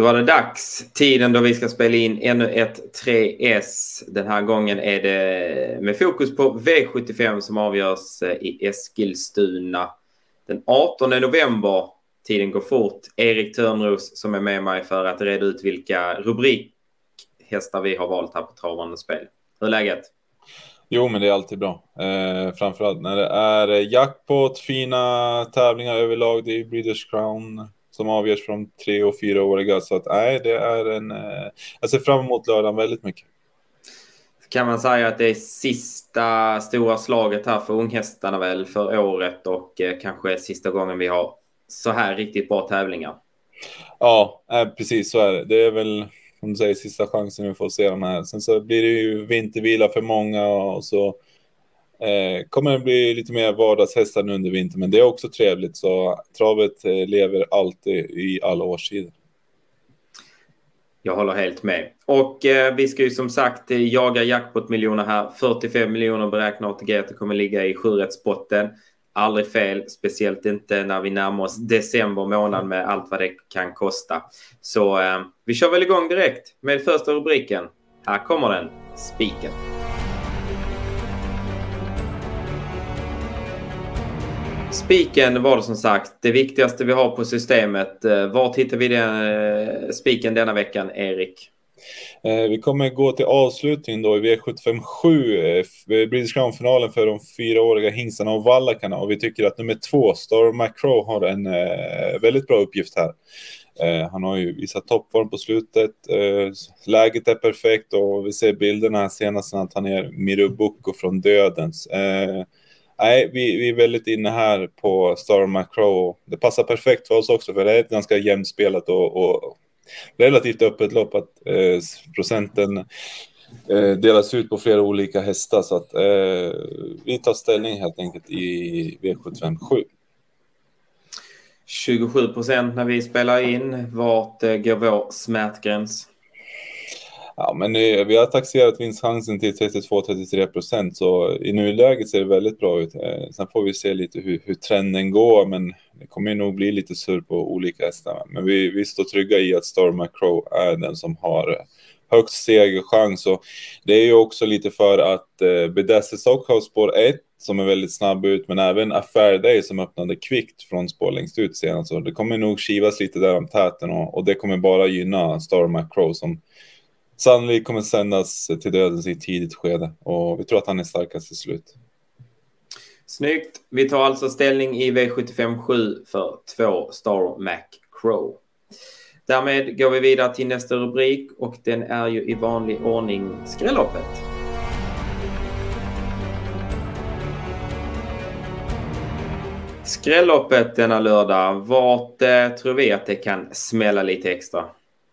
Då var det dags. Tiden då vi ska spela in ännu ett 3S. Den här gången är det med fokus på V75 som avgörs eh, i Eskilstuna den 18 november. Tiden går fort. Erik Törnros som är med mig för att reda ut vilka rubrikhästar vi har valt här på Travande Spel. Hur är läget? Jo, men det är alltid bra. Eh, framförallt när det är eh, jackpot, fina tävlingar överlag. Det är Breeders Crown som avgörs från tre och fyraåriga. Så att nej, det är en... Eh, jag ser fram emot lördagen väldigt mycket. Kan man säga att det är sista stora slaget här för unghästarna väl för året och eh, kanske sista gången vi har så här riktigt bra tävlingar? Ja, eh, precis så är det. Det är väl som du säger sista chansen vi får se de här. Sen så blir det ju vintervila för många och så Eh, kommer att bli lite mer vardagshästar nu under vintern, men det är också trevligt. Så travet eh, lever alltid i alla årstider. Jag håller helt med. Och eh, vi ska ju som sagt eh, jaga jackpot-miljoner här. 45 miljoner beräknar ATG att det kommer ligga i sjurättspotten. Aldrig fel, speciellt inte när vi närmar oss december månad med allt vad det kan kosta. Så eh, vi kör väl igång direkt med första rubriken. Här kommer den, spiken. Spiken var det som sagt det viktigaste vi har på systemet. Vart Var hittar vi den eh, spiken denna veckan, Erik? Eh, vi kommer gå till avslutning då i V75 7, British Crown-finalen för de fyraåriga hingstarna och vallakarna. Och vi tycker att nummer två, Star McCrow, har en väldigt bra uppgift här. Han har ju visat toppform på slutet. Läget är perfekt och vi ser bilderna här senast när han tar ner Mirubuko från dödens nej, vi, vi är väldigt inne här på Star Macro. Det passar perfekt för oss också, för det är ett ganska jämnspelat och, och relativt öppet lopp att eh, procenten eh, delas ut på flera olika hästar. Så att eh, vi tar ställning helt enkelt i V757. 27 procent när vi spelar in. Vart eh, går vår smärtgräns? Ja, men vi har taxerat vinstchansen till 32-33 procent, så i nuläget ser det väldigt bra ut. Eh, sen får vi se lite hur, hur trenden går, men det kommer nog bli lite surr på olika hästar. Men vi, vi står trygga i att Star Macro är den som har högst segerchans. Och det är ju också lite för att eh, Bedesse Stock spår 1 som är väldigt snabb ut, men även Affair Day som öppnade kvickt från spår längst ut senast. Så det kommer nog kivas lite där om täten och, och det kommer bara gynna Star Macro som sannolikt kommer sändas till dödens i ett tidigt skede och vi tror att han är starkast till slut. Snyggt. Vi tar alltså ställning i V75 7 för två Star Mac Crow. Därmed går vi vidare till nästa rubrik och den är ju i vanlig ordning skrälloppet. Skrälloppet denna lördag. Vart eh, tror vi att det kan smälla lite extra?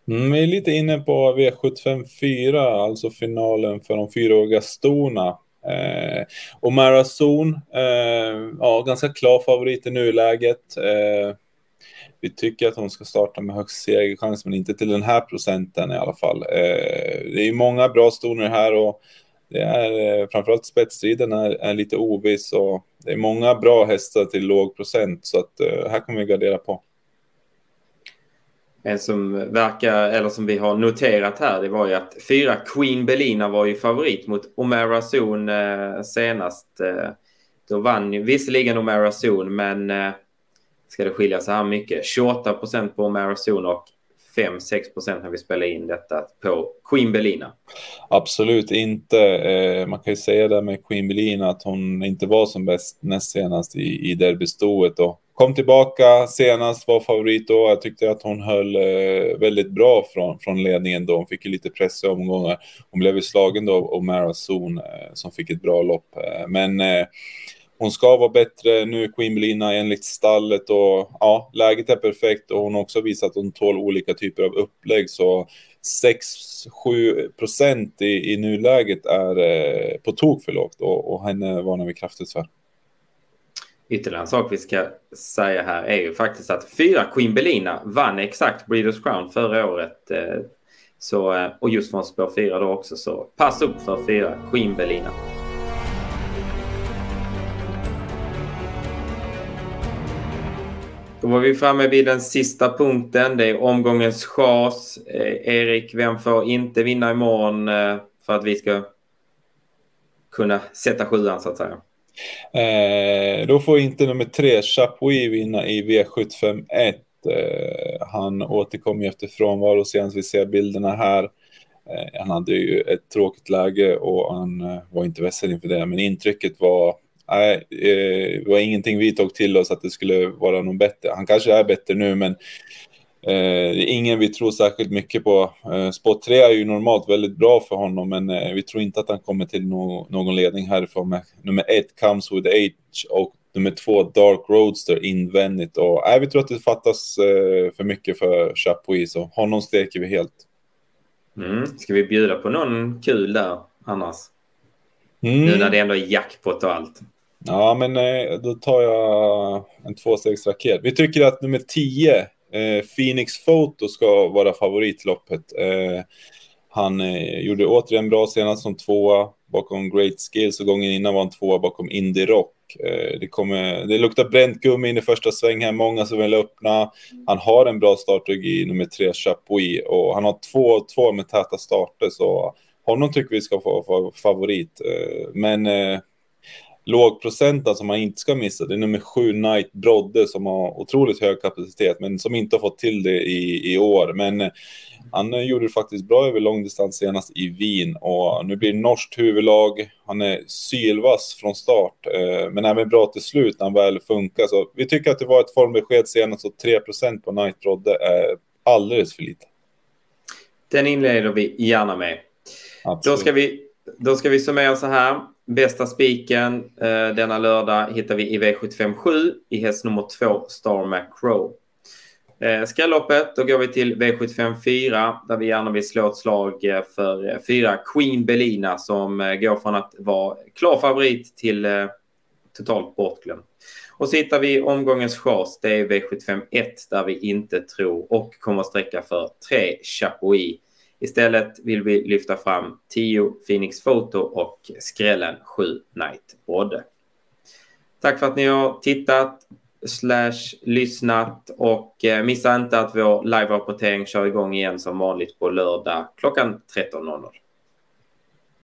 Mm, vi är lite inne på V75 4, alltså finalen för de fyraåriga storna. Eh, och Marazon, eh, ja, ganska klar favorit i nuläget. Eh, vi tycker att hon ska starta med högst segerchans, men inte till den här procenten i alla fall. Eh, det är många bra stoner här och det är eh, framförallt spetsstriden är, är lite oviss och det är många bra hästar till låg procent så att eh, här kommer vi gardera på. En som verkar, eller som vi har noterat här, det var ju att fyra Queen Belina var ju favorit mot Omara Zon eh, senast. Eh, då vann ju visserligen Omara Zon, men eh, ska det skilja så här mycket? 28 procent på Omara Zon och 5-6 procent när vi spelar in detta på Queen Belina. Absolut inte. Eh, man kan ju säga det med Queen Belina att hon inte var som bäst näst senast i, i derbystoet och kom tillbaka senast, var favorit då. Jag tyckte att hon höll eh, väldigt bra från, från ledningen då. Hon fick ju lite press i omgångar. Hon blev ju slagen då av Mara Zon eh, som fick ett bra lopp. Eh, men eh, hon ska vara bättre nu, Queen Belina, enligt stallet och ja, läget är perfekt och hon har också visat att hon tål olika typer av upplägg. Så 6-7 procent i, i nuläget är eh, på tok för lågt och, och henne varnar vi kraftigt för. Ytterligare en sak vi ska säga här är ju faktiskt att fyra Queen Belina vann exakt Breeders Crown förra året. Eh, så, eh, och just från spår fyra då också, så pass upp för fyra Queen Belina. Då Då var vi framme vid den sista punkten. Det är omgångens chas. Eh, Erik, vem får inte vinna imorgon eh, för att vi ska kunna sätta sjuan så att säga? Eh, då får inte nummer tre, Chapuis, vinna i V751. Eh, han återkom ju efter frånvaro senast vi ser bilderna här. Eh, han hade ju ett tråkigt läge och han eh, var inte vässad inför det, men intrycket var Nej, eh, det var ingenting vi tog till oss att det skulle vara någon bättre. Han kanske är bättre nu, men det är ingen vi tror särskilt mycket på. Eh, spot 3 är ju normalt väldigt bra för honom, men eh, vi tror inte att han kommer till no någon ledning härifrån. Med nummer ett, Comes with Age, och nummer två, Dark Roadster invändigt. Och, nej, vi tror att det fattas eh, för mycket för Chapuis, så honom steker vi helt. Mm. Ska vi bjuda på någon kul där annars? Mm. Nu när det ändå är jackpot och allt. Ja, men eh, då tar jag en tvåstegsraket. Vi tycker att nummer 10, Eh, Eh, Phoenix Photo ska vara favoritloppet. Eh, han eh, gjorde återigen bra senast som tvåa bakom Great Skills och gången innan var han tvåa bakom Indie Rock. Det, kommer, det luktar bränt gummi in i första sväng här, många som vill öppna. Han har en bra startrygg i nummer tre, Chapuis, och han har två, två med täta starter, så honom tycker vi ska få favorit. Men lågprocenten som man inte ska missa, det är nummer sju Knight Brodde som har otroligt hög kapacitet, men som inte har fått till det i, i år. Men eh, han eh, gjorde det faktiskt bra över långdistans senast i Wien och nu blir det norskt huvudlag. Han är sylvass från start, eh, men även bra till slut när han väl funkar. Så vi tycker att det var ett formbesked senast och 3% på Knight Brodde är alldeles för lite. Den inleder vi gärna med. Då ska vi, då ska vi summera så här. Bästa spiken eh, denna lördag hittar vi i V757 i häst nummer 2 Star Macro. Eh, Skrälloppet, då går vi till V754 där vi gärna vill slå ett slag eh, för eh, fyra Queen Belina som eh, går från att vara klar favorit till eh, totalt bortglömd. Och så hittar vi omgångens chans, det är V751 där vi inte tror och kommer att sträcka för tre Chapuis Istället vill vi lyfta fram 10 Phoenix Photo och skrällen 7 Night Brodde. Tack för att ni har tittat slash lyssnat och eh, missa inte att vår live-rapportering kör igång igen som vanligt på lördag klockan 13.00.